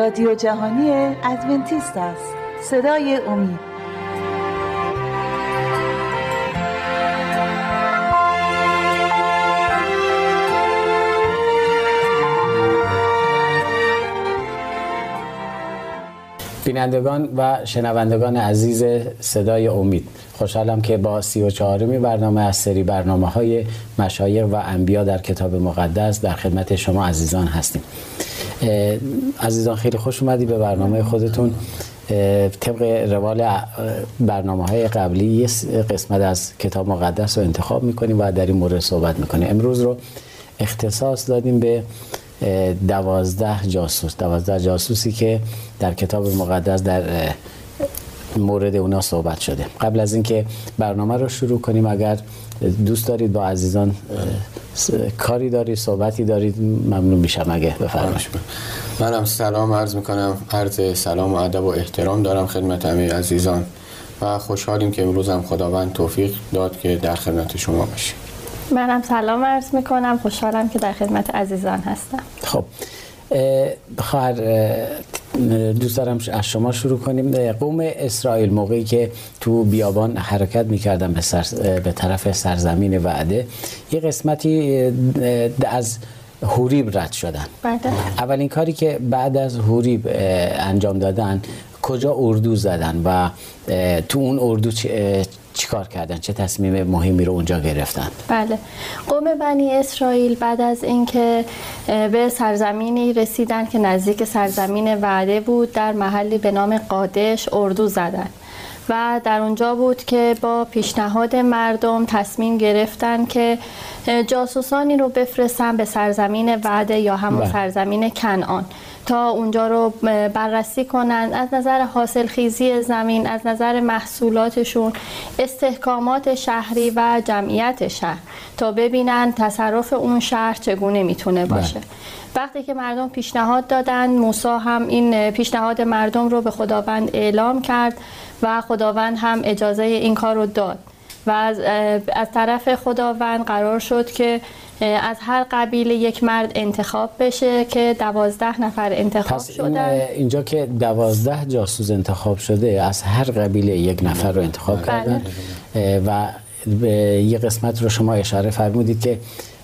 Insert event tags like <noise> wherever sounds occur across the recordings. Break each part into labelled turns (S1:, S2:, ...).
S1: رادیو جهانی ادونتیست است. صدای امید.
S2: بینندگان و شنوندگان عزیز صدای امید خوشحالم که با سی و چهارمی برنامه از سری برنامه های مشایق و انبیا در کتاب مقدس در خدمت شما عزیزان هستیم. عزیزان خیلی خوش اومدی به برنامه خودتون. طبق روال برنامه های قبلی یه قسمت از کتاب مقدس رو انتخاب می‌کنیم و در این مورد صحبت می‌کنیم. امروز رو اختصاص دادیم به دوازده جاسوس. دوازده جاسوسی که در کتاب مقدس در مورد اونا صحبت شده. قبل از اینکه برنامه رو شروع کنیم اگر دوست دارید با عزیزان کاری دارید صحبتی دارید ممنون میشم اگه بفرمایید.
S3: منم سلام عرض می‌کنم. عرض سلام و ادب و احترام دارم خدمت همه عزیزان و خوشحالیم که امروز هم خداوند توفیق داد که در خدمت شما باشیم.
S4: منم سلام عرض می‌کنم. خوشحالم که در خدمت عزیزان هستم.
S2: خب بخواهر دوست دارم از شما شروع کنیم قوم اسرائیل موقعی که تو بیابان حرکت می‌کردن به, سر، به طرف سرزمین وعده یه قسمتی از هوریب رد شدن
S4: بله.
S2: اولین کاری که بعد از هوریب انجام دادن کجا اردو زدن و تو اون اردو چیکار کردن؟ چه تصمیم مهمی رو اونجا گرفتن؟
S4: بله. قوم بنی اسرائیل بعد از اینکه به سرزمینی رسیدن که نزدیک سرزمین وعده بود در محلی به نام قادش اردو زدن. و در اونجا بود که با پیشنهاد مردم تصمیم گرفتن که جاسوسانی رو بفرستن به سرزمین وعده یا همون بله. سرزمین کنعان. تا اونجا رو بررسی کنند از نظر حاصل خیزی زمین از نظر محصولاتشون استحکامات شهری و جمعیت شهر. تا ببینن تصرف اون شهر چگونه می‌تونه بله. باشه. وقتی که مردم پیشنهاد دادن موسی هم این پیشنهاد مردم رو به خداوند اعلام کرد و خداوند هم اجازه این کار رو داد. و از, از طرف خداوند قرار شد که از هر قبیله یک مرد انتخاب بشه که دوازده نفر انتخاب پس شدن
S2: اینجا که دوازده جاسوس انتخاب شده از هر قبیله یک نفر رو انتخاب بله. کردن و یه قسمت رو شما اشاره فرمودید که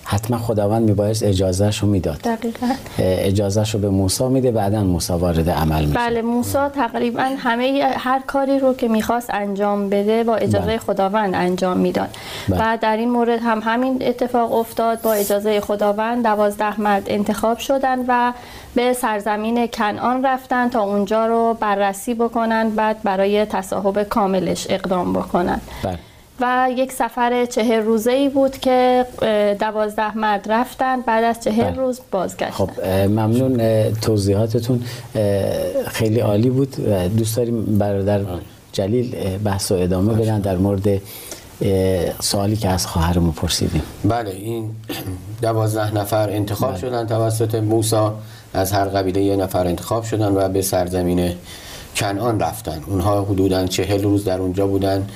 S2: حتما خداوند میبایست اجازهش رو می‌داد
S4: دقیقا
S2: اجازهش رو به موسی میده بعدا موسی وارد عمل میشه
S4: بله موسی تقریبا همه هر کاری رو که می‌خواست انجام بده با اجازه بله. خداوند انجام می‌داد بله. و در این مورد هم همین اتفاق افتاد با اجازه خداوند دوازده مرد انتخاب شدن و به سرزمین کنعان رفتن تا اونجا رو بررسی بکنن بعد برای تصاحب کاملش اقدام بکنن
S2: بله.
S4: و یک سفر چهر روزه ای بود که دوازده مرد رفتن بعد از چهر بله. روز بازگشتن.
S2: خب ممنون توضیحاتتون خیلی عالی بود. دوست داریم برادر جلیل بحث و ادامه بدن در مورد سوالی که از خواهرمون پرسیدیم.
S3: بله این <clears throat> دوازده نفر انتخاب بله. شدن توسط موسا از هر قبیله یه نفر انتخاب شدن و به سرزمین کنعان رفتن. اونها حدودا چهل روز در اونجا بودن.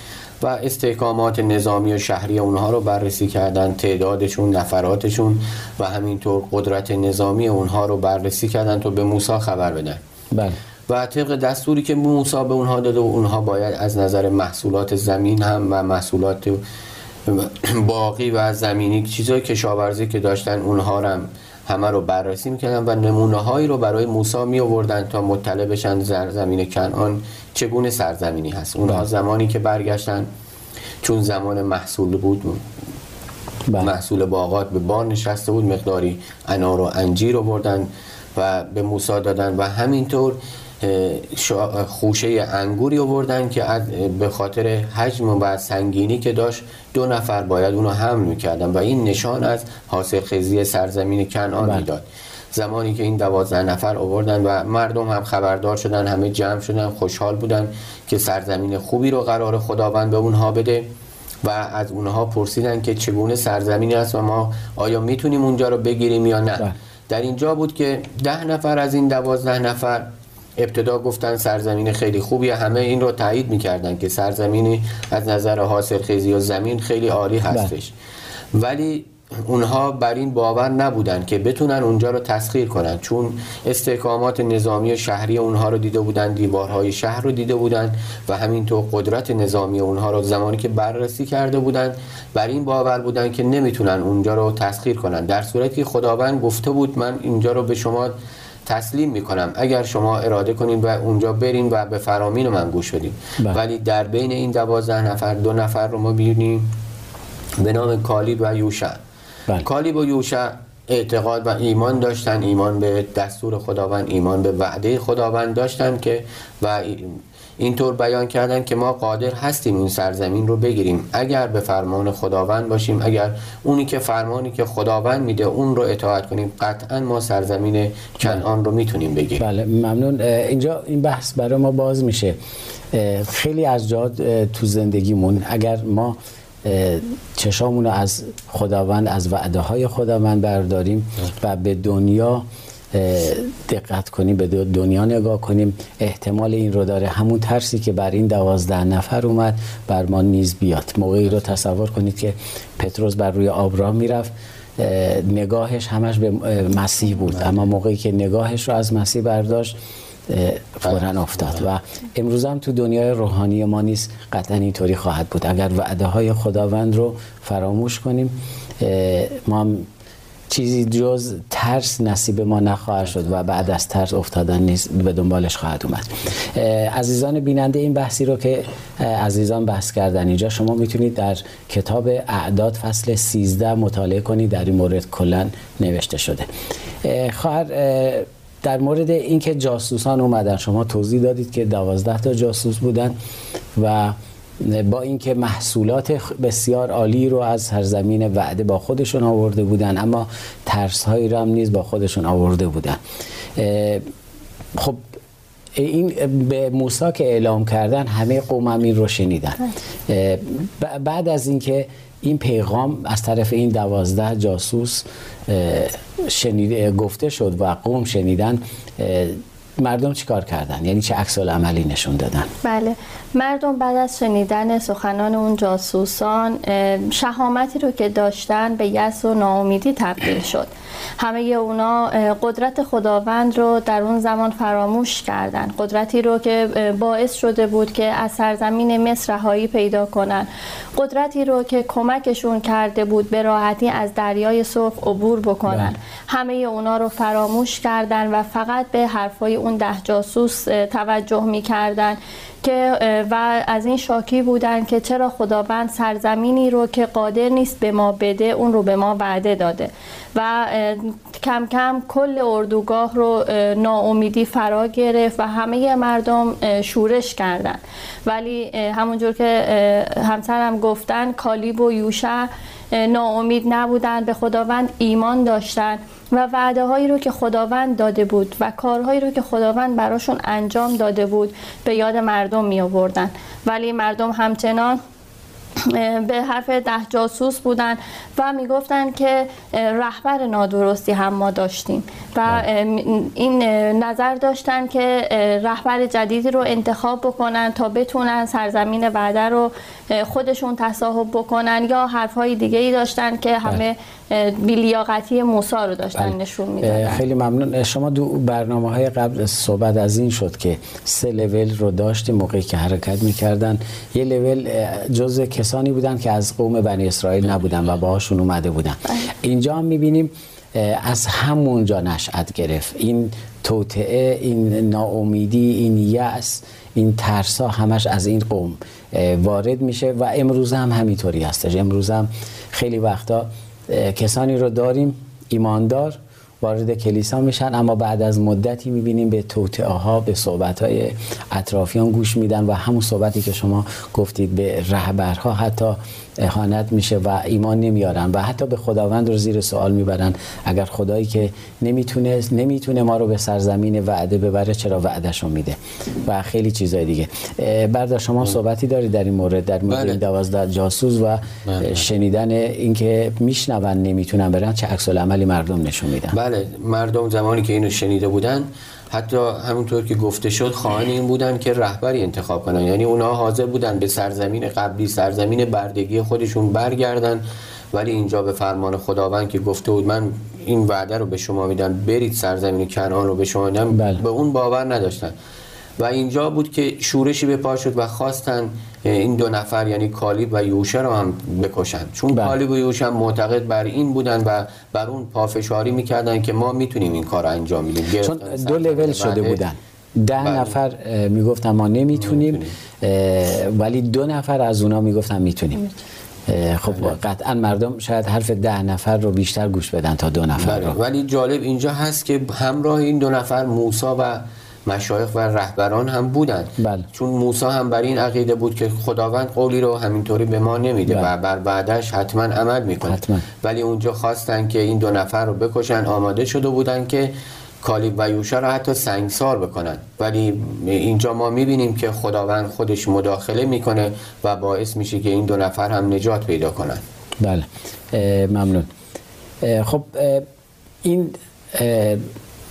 S3: و استحکامات نظامی و شهری اونها رو بررسی کردن تعدادشون نفراتشون و همینطور قدرت نظامی اونها رو بررسی کردن تا به موسی خبر بدن.
S2: بله.
S3: و طبق دستوری که موسی به اونها داده و اونها باید از نظر محصولات زمین هم و محصولات باقی و زمینی چیزای کشاورزی که داشتن اونها هم همه رو بررسی می‌کردن و نمونه هایی رو برای موسی می آوردن تا مطلع بشن زمین کنعان چگونه سرزمینی هست اونها بله. زمانی که برگشتن چون زمان محصول بود بله. محصول باغات به بار نشسته بود مقداری انار و انجیر رو بردن و به موسی دادن و همینطور خوشه انگوری آوردن که به خاطر حجم و سنگینی که داشت دو نفر باید اونو حمل می‌کردن و این نشان از حاصل خیزی سرزمین کنعان بله. می‌داد زمانی که این دوازده نفر آوردن و مردم هم خبردار شدن همه جمع شدن خوشحال بودن که سرزمین خوبی رو قرار خداوند به اونها بده و از اونها پرسیدن که چگونه سرزمینی است و ما آیا می‌تونیم اونجا رو بگیریم یا نه بله. در اینجا بود که ده نفر از این دوازده نفر ابتدا گفتن سرزمین خیلی خوبی همه این رو تایید می‌کردن که سرزمینی از نظر حاصل خیزی و زمین خیلی عالی بله. هستش ولی اونها بر این باور نبودن که بتونن اونجا رو تسخیر کنن چون استحکامات نظامی و شهری اونها رو دیده بودن دیوارهای شهر رو دیده بودن و همینطور قدرت نظامی اونها رو زمانی که بررسی کرده بودن بر این باور بودن که نمی‌تونن اونجا رو تسخیر کنن. در صورتی که خداوند گفته بود من اینجا رو به شما تسلیم می‌کنم اگر شما اراده کنین و اونجا برین و به فرامین من گوش بدین.
S2: بله.
S3: ولی در بین این دوازده نفر دو نفر رو ما بینیم به نام کالیب و یوشع.
S2: بله.
S3: کالیب و یوشع اعتقاد و ایمان داشتن ایمان به دستور خداوند ایمان به وعده خداوند داشتن که و اینطور بیان کردن که ما قادر هستیم این سرزمین رو بگیریم. اگر به فرمان خداوند باشیم اگر اونی که فرمانی که خداوند میده اون رو اطاعت کنیم قطعا ما سرزمین کنعان رو می‌تونیم بگیریم.
S2: بله ممنون. اینجا این بحث برای ما باز میشه. خیلی از جاد تو زندگیمون اگر ما چشامون رو از خداوند از وعده های خداوند برداریم و به دنیا دقت کنیم به دنیا نگاه کنیم. احتمال این رو داره. همون ترسی که بر این دوازده نفر اومد بر ما نیز بیاد. موقعی رو تصور کنید که پتروس بر روی آب راه می‌رفت. نگاهش همش به مسیح بود. اما موقعی که نگاهش رو از مسیح برداشت فورا افتاد و امروز هم تو دنیای روحانی ما نیست قطعا اینطوری خواهد بود. اگر وعده های خداوند رو فراموش کنیم ما هم چیزی جز ترس نصیب ما نخواهد شد و بعد از ترس افتادن نیست به دنبالش خواهد اومد. عزیزان بیننده این بحثی رو که عزیزان بحث کردن اینجا شما می‌تونید در کتاب اعداد فصل 13 مطالعه کنید. در این مورد کلا نوشته شده. خواهر در مورد اینکه جاسوسان اومدن شما توضیح دادید که دوازده تا جاسوس بودن و با اینکه محصولات بسیار عالی رو از سرزمین وعده با خودشون آورده بودن اما ترس هایی رو هم نیز با خودشون آورده بودن. خب این به موسی که اعلام کردن همه قوم هم این رو شنیدن. بعد از اینکه این پیغام از طرف این دوازده جاسوس شنیده گفته شد و قوم شنیدن مردم چیکار کردن؟ یعنی چه عکس عملی نشون دادن؟
S4: بله. مردم بعد از شنیدن سخنان اون جاسوسان شهامتی رو که داشتن به یس و ناامیدی تبدیل شد. همه اونا قدرت خداوند رو در اون زمان فراموش کردن. قدرتی رو که باعث شده بود که از سرزمین مصر رهایی پیدا کنن. قدرتی رو که کمکشون کرده بود به راحتی از دریای سرخ عبور بکنن. بله. همه اونا رو فراموش کردن و فقط به حرفای اون ده جاسوس توجه می‌کردن. که و از این شاکی بودن که چرا خداوند سرزمینی رو که قادر نیست به ما بده اون رو به ما وعده داده. و کم کم کل اردوگاه رو ناامیدی فرا گرفت و همه مردم شورش کردن. ولی همونجور که همسرم گفتن کالیب و یوشع ناامید نبودن به خداوند ایمان داشتن و وعده هایی رو که خداوند داده بود و کارهایی رو که خداوند براشون انجام داده بود به یاد مردم می آوردن ولی مردم همچنان به حرف ده جاسوس بودن و می‌گفتن که رهبر نادرستی هم ما داشتیم و این نظر داشتن که رهبر جدیدی رو انتخاب بکنن تا بتونن سرزمین وعده رو خودشون تصاحب بکنن یا حرفهای دیگه ای داشتن که همه بیلیاقتی موسا رو داشتن بله. نشون می‌دادن.
S2: خیلی ممنون. شما دو برنامه های قبل صحبت از این شد که سه لول رو داشتیم موقعی که حرکت می‌کردن. یه لول جز کسانی بودن که از قوم بنی اسرائیل نبودن و باهاشون اومده بودن. بله. اینجا هم می‌بینیم از همونجا نشأت گرفت. این توطعه این ناامیدی این یأس این ترسا همش از این قوم وارد میشه و امروز هم همینطوری هستش. امروز هم خیلی وقتا کسانی رو داریم ایماندار وارد کلیسا میشن اما بعد از مدتی می‌بینیم به توطعه ها به صحبت های اطرافیان گوش میدن و همون صحبتی که شما گفتید به رهبرها حتی اهانت میشه و ایمان نمیارن و حتی به خداوند رو زیر سوال می‌برن. اگر خدایی که نمی‌تونه نمی‌تونه ما رو به سرزمین وعده ببره چرا وعدهشو میده؟ و خیلی چیزای دیگه. بردا شما صحبتی دارید در این مورد در مورد بله. دوازده جاسوس و بله. شنیدن اینکه میشنون نمی‌تونن برن چه عکس عملی مردم نشون میدن.
S3: بله مردم زمانی که اینو شنیده بودن حتی همونطور که گفته شد خواهان این بودن که رهبری انتخاب کنن. یعنی اونها حاضر بودن به سرزمین قبلی سرزمین بردگی خودشون برگردن. ولی اینجا به فرمان خداوند که گفته بود من این وعده رو به شما میدم برید سرزمین کنعان رو به شما میدم.
S2: بله.
S3: به اون باور نداشتن. و اینجا بود که شورشی به پا شد و خواستن این دو نفر یعنی کالیب و یوشه رو هم بکشن چون
S2: بله.
S3: کالیب و یوشه هم معتقد بر این بودن و بر اون پافشاری می‌کردن که ما می‌تونیم این کار رو انجام بدیم
S2: چون دو لول شده
S3: بله.
S2: بودن ده
S3: بله.
S2: نفر می‌گفتن ما نمی‌تونیم ولی دو نفر از اونا می‌گفتن می‌تونیم خب
S3: بله.
S2: قطعا مردم شاید حرف ده نفر رو بیشتر گوش بدن تا دو نفر
S3: بله.
S2: رو
S3: ولی جالب اینجا هست که همراه این دو نفر موسا و مشایخ و رهبران هم بودن
S2: بله.
S3: چون موسا هم بر این عقیده بود که خداوند قولی رو همینطوری به ما نمیده
S2: بله.
S3: و بر بعدش حتما عمل می‌کنه
S2: حتما.
S3: ولی اونجا خواستن که این دو نفر رو بکشن آماده شده بودن که کالیب و یوشا رو حتی سنگسار بکنن ولی اینجا ما می‌بینیم که خداوند خودش مداخله می‌کنه و باعث میشه که این دو نفر هم نجات پیدا کنن
S2: بله اه، ممنون اه، خب اه، این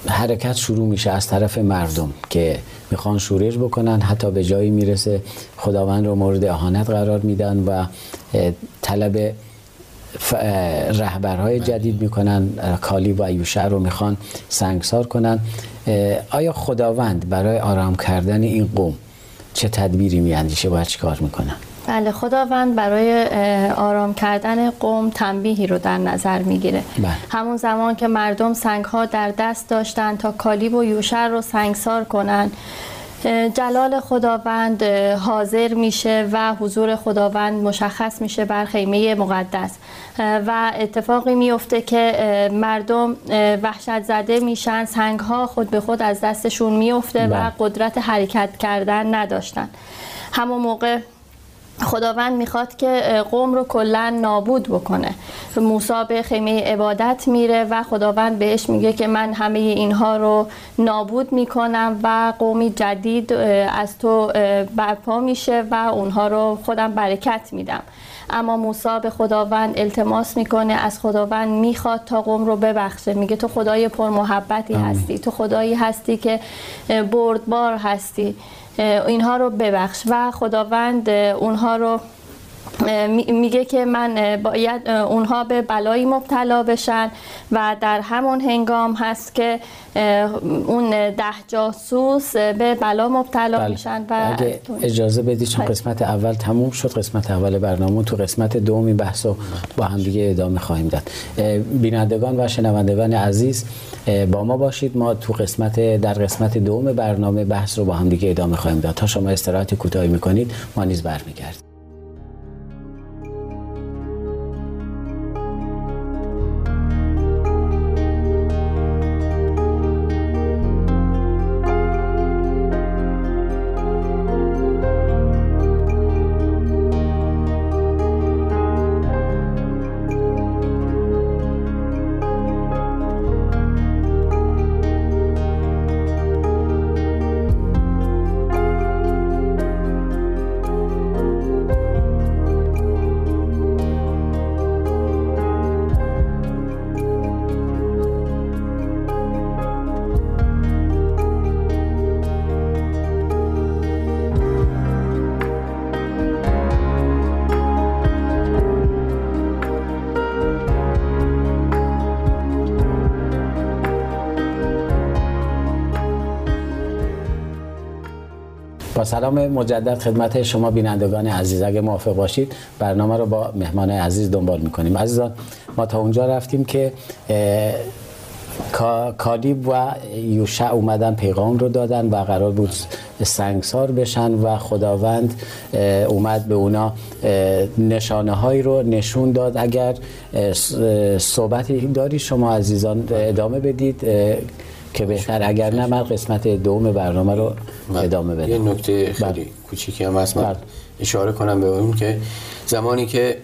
S2: حرکت شروع میشه از طرف مردم که می‌خوان شورش بکنن حتی به جایی می‌رسه خداوند رو مورد اهانت قرار میدن و طلب رهبرهای جدید می‌کنن. اه، کالیب و یوشع رو می‌خوان سنگسار کنن. آیا خداوند برای آرام کردن این قوم چه تدبیری میاندیشه؟ باید چیکار می‌کنن؟
S4: بله خداوند برای آرام کردن قوم تنبیهی رو در نظر می‌گیره
S2: بله.
S4: همون زمان که مردم سنگ ها در دست داشتن تا کالیب و یوشر رو سنگسار کنن جلال خداوند حاضر میشه و حضور خداوند مشخص میشه بر خیمه مقدس و اتفاقی میفته که مردم وحشت زده میشن سنگ ها خود به خود از دستشون میفته و
S2: بله.
S4: قدرت حرکت کردن نداشتن همون موقع خداوند می‌خواد که قوم رو کلا نابود بکنه. موسی به خیمه عبادت میره و خداوند بهش میگه که من همه اینها رو نابود می‌کنم و قومی جدید از تو برپا میشه و اونها رو خودم برکت میدم. اما موسی به خداوند التماس می‌کنه از خداوند می‌خواد تا قوم رو ببخشه. میگه تو خدای پرمحبتی هستی تو خدایی هستی که بردبار هستی. اینها رو ببخش. و خداوند اونها رو میگه که من باید اونها به بلایی مبتلا بشن و در همون هنگام هست که اون ده جاسوس به بلا مبتلا
S2: بله.
S4: میشن و
S2: اگه اجازه بدید چون
S4: بله.
S2: قسمت اول تموم شد قسمت اول برنامه تو قسمت دوم این بحث رو با هم دیگه ادامه خواهیم داد بینندگان و شنوندگان عزیز با ما باشید ما تو قسمت در قسمت دوم برنامه بحث رو با هم دیگه ادامه خواهیم داد تا شما استراحت کوتاهی می‌کنید ما نیز برمیگردیم سلام مجدد خدمت شما بینندگان عزیز. اگه موافق باشید برنامه رو با مهمان عزیز دنبال می‌کنیم. عزیزان ما تا اونجا رفتیم که اه، کا- کالیب و یوشع اومدن پیغام رو دادن و قرار بود سنگسار بشن و خداوند اومد به اونا نشانه هایی رو نشون داد. اگر صحبتی داری شما عزیزان ادامه بدید که بهتر اگر نه من قسمت دوم برنامه رو ادامه
S3: بله. یه
S2: بدم
S3: نکته خیلی
S2: بله.
S3: کوچیکی هم هست من
S2: بله.
S3: اشاره کنم به اون که زمانی که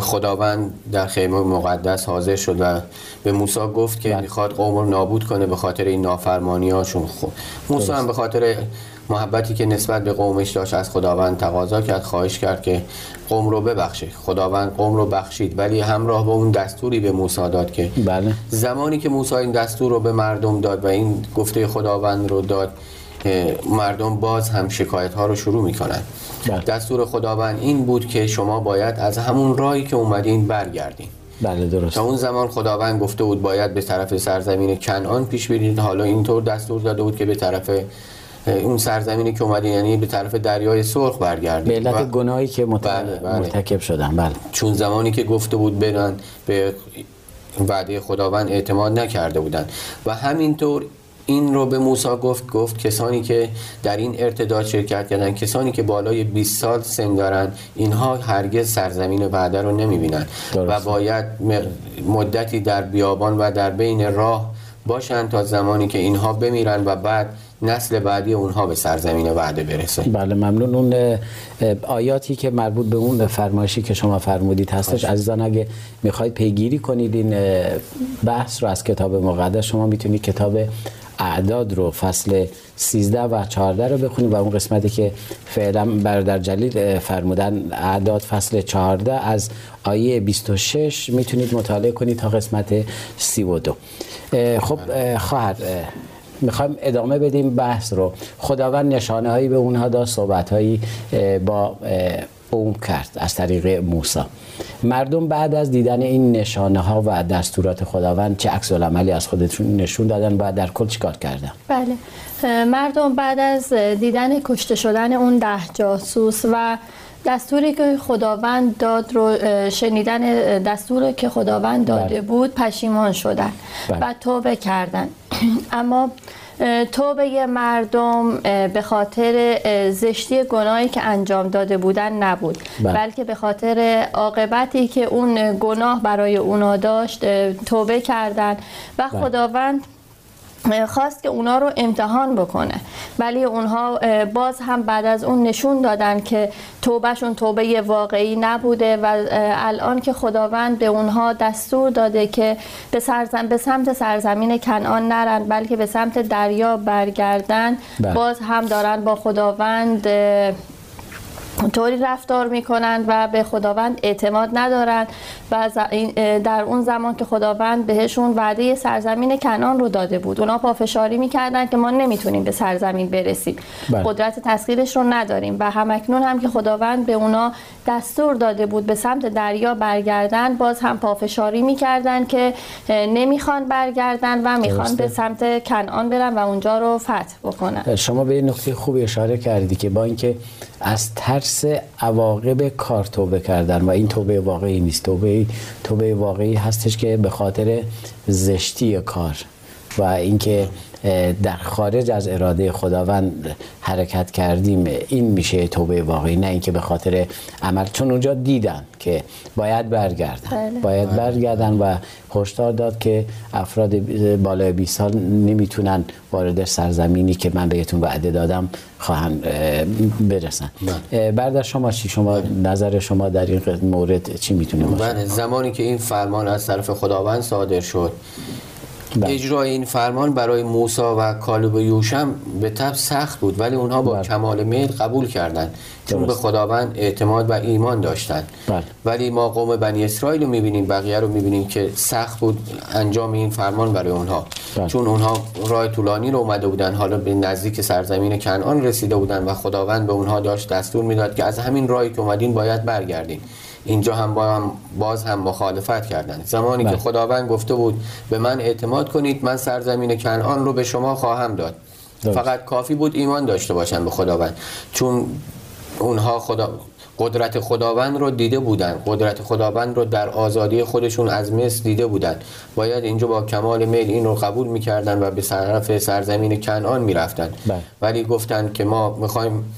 S3: خداوند در خیمه مقدس حاضر شد و به موسی گفت که. می‌خواد قوم رو نابود کنه به خاطر این نافرمانی هاشون خود موسی هم به خاطر محبتی که نسبت به قومش داشت از خداوند تقاضا کرد خواهش کرد که قوم رو ببخشه خداوند قوم رو بخشید ولی همراه با اون دستوری به موسی داد که
S2: بله.
S3: زمانی که موسی این دستور رو به مردم داد و این گفته خداوند رو داد مردم باز هم شکایت ها رو شروع می‌کنن. بله. دستور خداوند این بود که شما باید از همون راهی که اومدین برگردین.
S2: بله درست.
S3: تا اون زمان خداوند گفته بود باید به طرف سرزمین کنعان پیش برید. حالا اینطور دستور داده بود که به طرف اون سرزمینی که اومدین یعنی به طرف دریای سرخ برگردید
S2: به علت گناهی که مت... بله بله. مرتکب شدن بله.
S3: چون زمانی که گفته بود برن به وعده خداوند اعتماد نکرده بودن. و همینطور این رو به موسی گفت گفت کسانی که در این ارتداد شرکت کردن کسانی که بالای 20 سال سن دارن اینها هرگز سرزمین وعده رو نمی‌بینن. و باید مدتی در بیابان و در بین راه باشن تا زمانی که اینها بمیرن و بعد نسل بعدی اونها به سرزمین وعده برسه.
S2: بله ممنون. اون آیاتی که مربوط به اون فرمایشی که شما فرمودید هستش. عزیزان اگه می‌خواید پیگیری کنید این بحث رو از کتاب مقدس شما می‌تونید کتاب اعداد رو فصل 13 و 14 رو بخونید و اون قسمتی که فعلا برادر جلیل فرمودن اعداد فصل 14 از آیه 26 می‌تونید مطالعه کنید تا قسمت 32 خب خواهر می‌خوایم ادامه بدیم بحث رو. خداوند نشانه هایی به اونها داد صحبت هایی با اون کرد از طریق موسی. مردم بعد از دیدن این نشانه ها و دستورات خداوند چه عکس عملی از خودشون نشون دادن و در کل چیکار کردن؟
S4: بله. مردم بعد از دیدن کشته شدن اون ده جاسوس و دستوری که خداوند داد رو شنیدن دستوری که خداوند داده بله. بود پشیمان شدن بله. و توبه کردن <clears throat> اما توبه مردم به خاطر زشتی گناهی که انجام داده بودن نبود بله. بلکه به خاطر عاقبتی که اون گناه برای اونا داشت توبه کردن و خداوند خواست که اونا رو امتحان بکنه ولی اونها باز هم بعد از اون نشون دادن که توبهشون توبه واقعی نبوده و الان که خداوند به اونها دستور داده که به, سرزم به سمت سرزمین کنعان نرن بلکه به سمت دریا برگردن بله. باز هم دارن با خداوند طوری رفتار می‌کنند و به خداوند اعتماد ندارند و در اون زمان که خداوند بهشون وعده سرزمین کنان رو داده بود. اونا پافشاری می‌کردن که ما نمی‌تونیم به سرزمین برسیم. بله. قدرت تسخیرش رو نداریم و همکنون هم که خداوند به اونا دستور داده بود به سمت دریا برگردن باز هم پافشاری می‌کردن که نمی‌خوان برگردن و می‌خوان به سمت کنعان برن و اونجا رو فتح بکنن.
S2: شما به نکته خوبی اشاره کردی که با اینکه از ترس عواقب کار توبه کردن و این توبه واقعی نیست. توبه توبه واقعی هستش که به خاطر زشتی کار و اینکه در خارج از اراده خداوند حرکت کردیم. این میشه توبه واقعی نه اینکه به خاطر عمل. چون اونجا دیدن که باید برگردن. بله. باید برگردن و هشدار داد که افراد بالای 20 سال نمی‌تونن وارد سرزمینی که من بهتون وعده دادم خواهن برسن. بله. بعد از شما چی؟ شما بله. نظر شما در این مورد چی می‌تونه باشه؟
S3: زمانی که این فرمان از طرف خداوند صادر شد بله. اجرای این فرمان برای موسی و کالب و یوشم به طب سخت بود ولی اونها با بله. کمال میل قبول کردند چون به خداوند اعتماد و ایمان داشتند بله. ولی ما قوم بنی اسرائیل رو می‌بینیم بقیه رو می‌بینیم که سخت بود انجام این فرمان برای اونها چون اونها راه طولانی رو اومده بودن حالا به نزدیک سرزمین کنعان رسیده بودن و خداوند به اونها داشت دستور می‌داد که از همین راهی که اومدین باید برگردین اینجا هم با هم باز هم مخالفت کردند زمانی که بله. خداوند گفته بود به من اعتماد کنید من سرزمین کنعان رو به شما خواهم داد. فقط کافی بود ایمان داشته باشن به خداوند. چون اونها خدا قدرت خداوند رو دیده بودن قدرت خداوند رو در آزادی خودشون از مصر دیده بودن باید اینجا با کمال میل این رو قبول می‌کردن و به طرف سرزمین کنعان می‌رفتن بله. ولی گفتند که ما می‌خوایم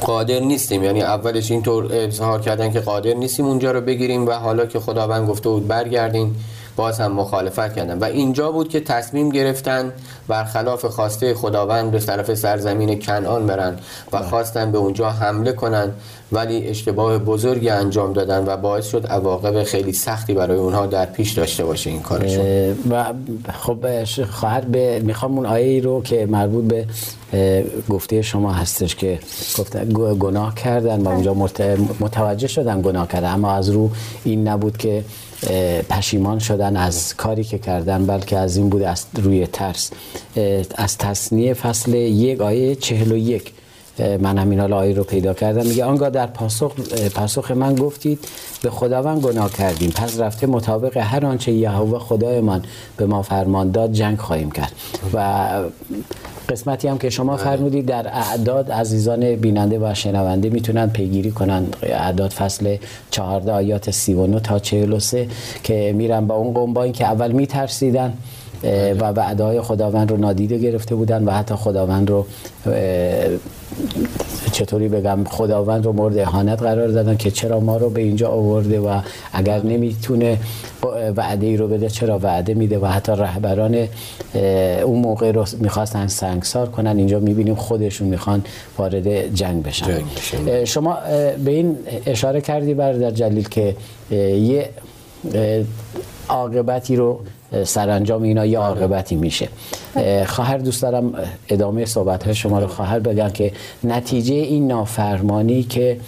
S3: قادر نیستیم. یعنی اولش اینطور اظهار کردن که قادر نیستیم اونجا رو بگیریم و حالا که خداوند گفته بود برگردین. باز هم مخالفت کردن. و اینجا بود که تصمیم گرفتن برخلاف خواسته خداوند به طرف سرزمین کنعان برن و بله. خواستن به اونجا حمله کنن ولی اشتباه بزرگی انجام دادن و باعث شد عواقب خیلی سختی برای اونها در پیش داشته باشه این کارشون
S2: و خب خواهر به می‌خوام اون آیه رو که مربوط به گفته شما هستش که گفته گناه کردن و اونجا متوجه شدن گناه کردن. اما از رو این نبود که پشیمان شدن از کاری که کردن بلکه از این بود از روی ترس. از تصنیه فصل یک آیه چهل و یک. من همین حال آیه رو پیدا کردم. میگه آنگاه در پاسخ, پاسخ من گفتید به خداوند گناه کردیم. پس رفته مطابق هر آنچه یهوه خدایمان به ما فرمان داد جنگ خواهیم کرد. و قسمتی هم که شما بله. فرمودید در اعداد عزیزان بیننده و شنونده می‌تونن پیگیری کنن اعداد فصل 14 آیات 39 تا 43 که میرن با اون قوم با این که اول میترسیدن و وعده خداوند رو نادیده گرفته بودن و حتی خداوند رو چطوری بگم خداوند رو مورد اهانت قرار دادن که چرا ما رو به اینجا آورده و اگر نمی‌تونه وعده ای رو بده چرا وعده میده و حتی رهبران اون موقع رو می‌خواستن سنگسار کنن اینجا می‌بینیم خودشون می‌خوان وارد جنگ بشن. شما به این اشاره کردی برادر جلیل که یه عاقبتی رو سرانجام اینا یه عاقبتی میشه. خواهر دوست دارم ادامه صحبت های شما رو خواهر بگم که نتیجه این نافرمانی که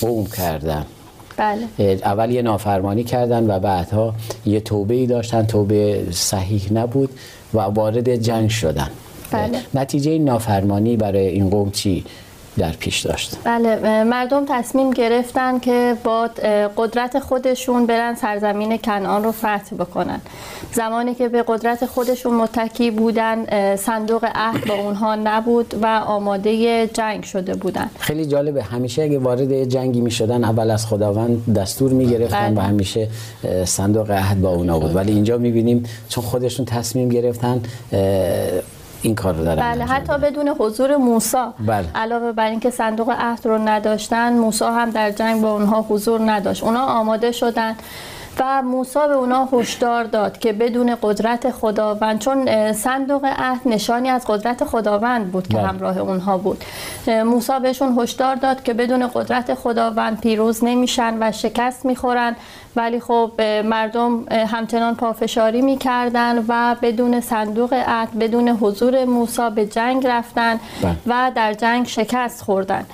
S2: قوم کردن.
S4: بله.
S2: اول یه نافرمانی کردن و بعدها یه توبه ای داشتن. توبه صحیح نبود و وارد جنگ شدن.
S4: بله.
S2: نتیجه این نافرمانی برای این قوم چی؟ در پیش داشت.
S4: بله مردم تصمیم گرفتن که با قدرت خودشون برن سرزمین کنعان رو فتح بکنن. زمانی که به قدرت خودشون متکی بودن صندوق عهد با اونها نبود و آماده جنگ شده بودن.
S2: خیلی جالبه همیشه اگه وارد جنگی می شدن اول از خداوند دستور می گرفتن بله. و همیشه صندوق عهد با اونا بود. ولی اینجا می بینیم چون خودشون تصمیم گرفتن این کار رو دارن
S4: بله حتی بدون حضور موسی
S2: بله.
S4: علاوه بر اینکه صندوق عهد رو نداشتن موسی هم در جنگ با اونها حضور نداشت اونا آماده شدن و موسی به اونا هشدار داد که بدون قدرت خداوند چون صندوق عهد نشانی از قدرت خداوند بود که بله. همراه اونها بود موسی بهشون هشدار داد که بدون قدرت خداوند پیروز نمیشن و شکست می‌خورن ولی خب مردم همچنان پافشاری می‌کردن و بدون صندوق عهد بدون حضور موسی به جنگ رفتن
S2: بله.
S4: و در جنگ شکست خوردن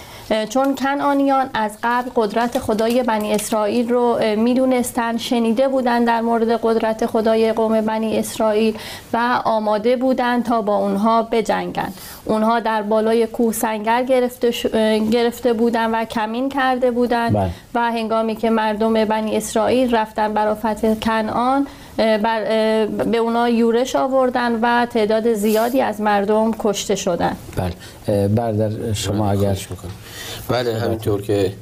S4: چون کنعانیان از قبل قدرت خدای بنی اسرائیل رو می‌دونستن شنیده بودن در مورد قدرت خدای قوم بنی اسرائیل و آماده بودن تا با اونها بجنگن اونها در بالای کوه سنگر گرفته, ش... گرفته بودن و کمین کرده بودن
S2: بله.
S4: و هنگامی که مردم بنی اسرائیل رفتن برای فتح کنعان بر به اونا یورش آوردن و تعداد زیادی از مردم کشته شدن.
S2: بله. بردر شما اگر
S3: بله همینطور که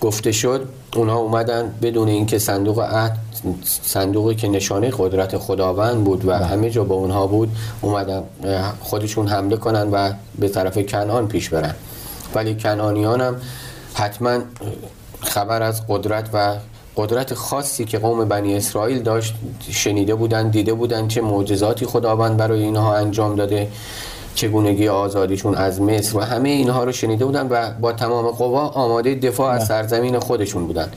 S3: گفته شد اونها اومدن بدون اینکه صندوق عهد صندوقی که نشانه قدرت خداوند بود و بله. همه جا با اونها بود اومدن خودشون حمله کنن و به طرف کنعان پیش برن. ولی کنعانیان هم حتما خبر از قدرت و قدرت خاصی که قوم بنی اسرائیل داشت شنیده بودن دیده بودن چه معجزاتی خداوند برای اینها انجام داده چگونگی آزادیشون از مصر و همه اینها رو شنیده بودن و با تمام قوا آماده دفاع از سرزمین خودشون بودن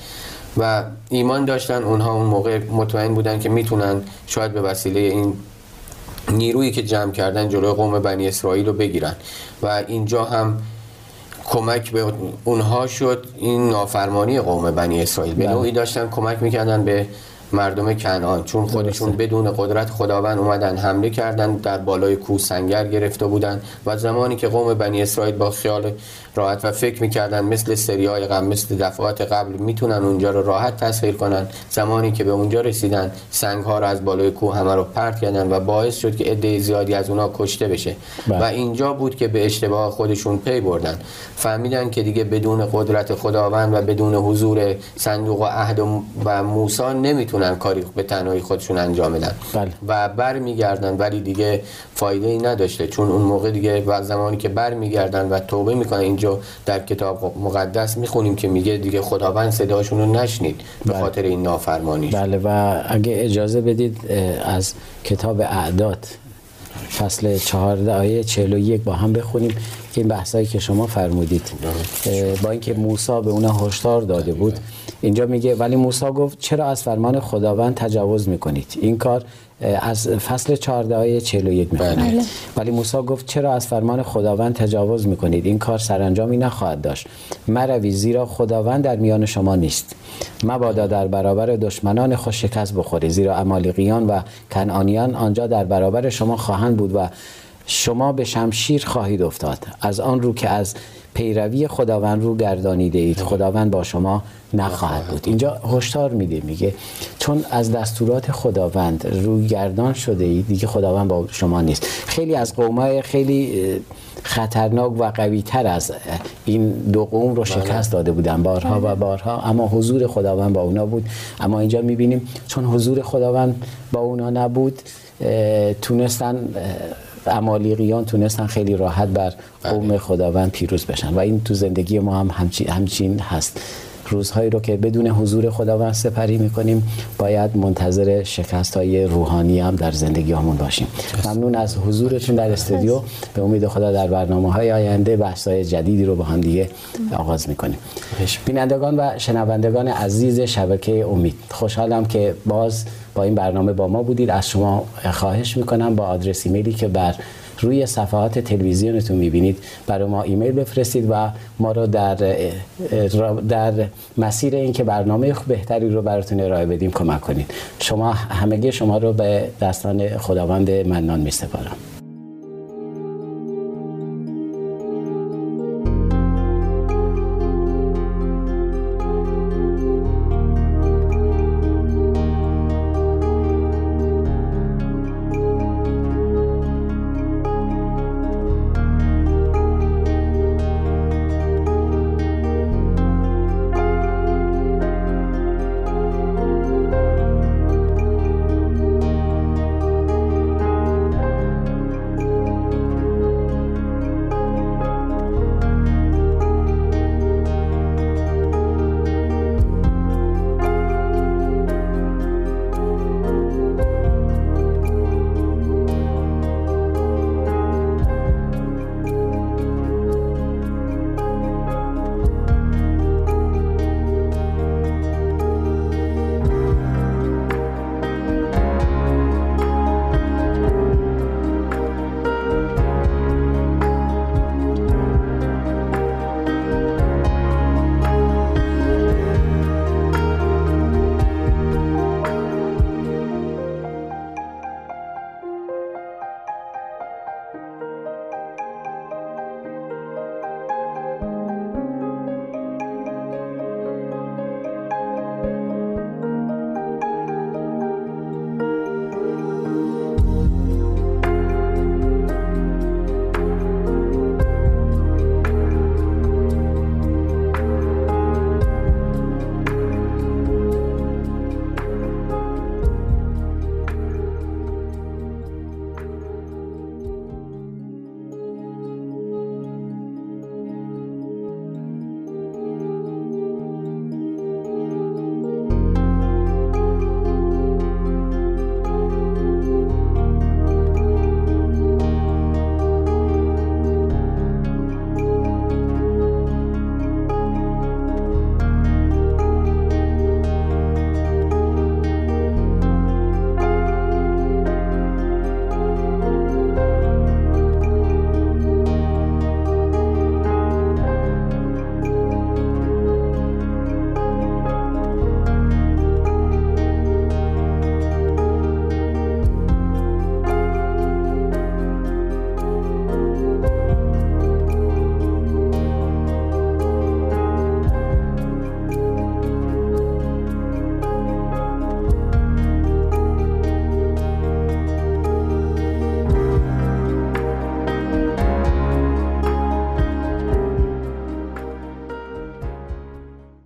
S3: و ایمان داشتن. اونها اون موقع مطمئن بودن که می‌تونن شاید به وسیله این نیرویی که جمع کردن جلوی قوم بنی اسرائیل رو بگیرن. و اینجا هم کمک به اونها شد این نافرمانی قوم بنی اسرائیل به بله. نوعی داشتن کمک می‌کردن به مردم کنعان چون خودشون بدون قدرت خداوند اومدن حمله کردن در بالای کوه سنگر گرفته بودن و زمانی که قوم بنی اسرائیل با خیال راحت و فکر می‌کردن مثل سریای قبل مثل دفعات قبل می‌تونن اونجا رو راحت تسخیر کنن زمانی که به اونجا رسیدن سنگ ها رو از بالای کوه همه رو پرت کردن و باعث شد که عده زیادی از اونا کشته بشه.
S2: بله.
S3: و اینجا بود که به اشتباه خودشون پی بردن. فهمیدن که دیگه بدون قدرت خداوند و بدون حضور صندوق عهد و موسی نمی‌تونن کاری به تنهایی خودشون انجام بدن
S2: بله.
S3: و برمیگردن ولی دیگه فایده ای نداشته چون اون موقع دیگه و زمانی که برمیگردن و توبه می‌کنن اینجا در کتاب مقدس می‌خونیم که میگه دیگه خداوند صداشون رو نشنید به بله. خاطر این نافرمانی
S2: بله و اگه اجازه بدید از کتاب اعداد فصل 14 آیه 41 با هم بخونیم این بحثایی که شما فرمودید با اینکه موسی به اونا هشدار داده بود اینجا میگه ولی موسی گفت چرا از فرمان خداوند تجاوز می‌کنید؟ این کار از فصل 14 آیه 41 می‌خونید بله. ولی موسی گفت چرا از فرمان خداوند تجاوز می‌کنید؟ این کار سرانجامی نخواهد داشت. مروی زیرا خداوند در میان شما نیست. مبادا در برابر دشمنان خود شکست بخورید زیرا امالیقیان و کنعانیان آنجا در برابر شما خواهند بود و شما به شمشیر خواهید افتاد. از آن رو که از پیروی خداوند رو گردانیده اید. خداوند با شما نخواهد بود. اینجا هشدار میده میگه چون از دستورات خداوند روی گردان شده اید دیگه خداوند با شما نیست. خیلی از قومای خیلی خطرناک و قوی تر از این دو قوم رو شکست داده بودن. بارها و بله. بارها. اما حضور خداوند با اونا بود. اما اینجا می‌بینیم چون حضور خداوند با اونا نبود تونستن امالیقیان تونستن خیلی راحت بر قوم بله. خداوند پیروز بشن و این تو زندگی ما هم همچین هست روزهایی رو که بدون حضور خداوند سپری می‌کنیم باید منتظر شکست های روحانی هم در زندگی همون باشیم. ممنون از حضورتون در استودیو. به امید خدا در برنامه های آینده بحث های جدیدی رو با هم دیگه آغاز می‌کنیم. بینندگان و شنوندگان عزیز شبکه امید خوشحالم که باز با این برنامه با ما بودید. از شما خواهش می‌کنم با آدرس ایمیلی که بر روی صفحات تلویزیونتون می‌بینید. برای ما ایمیل بفرستید و ما رو در در مسیر اینکه برنامه بهتری رو براتون ارائه بدیم کمک کنید. شما همگی شما رو به دستان خداوند منان میسپارم.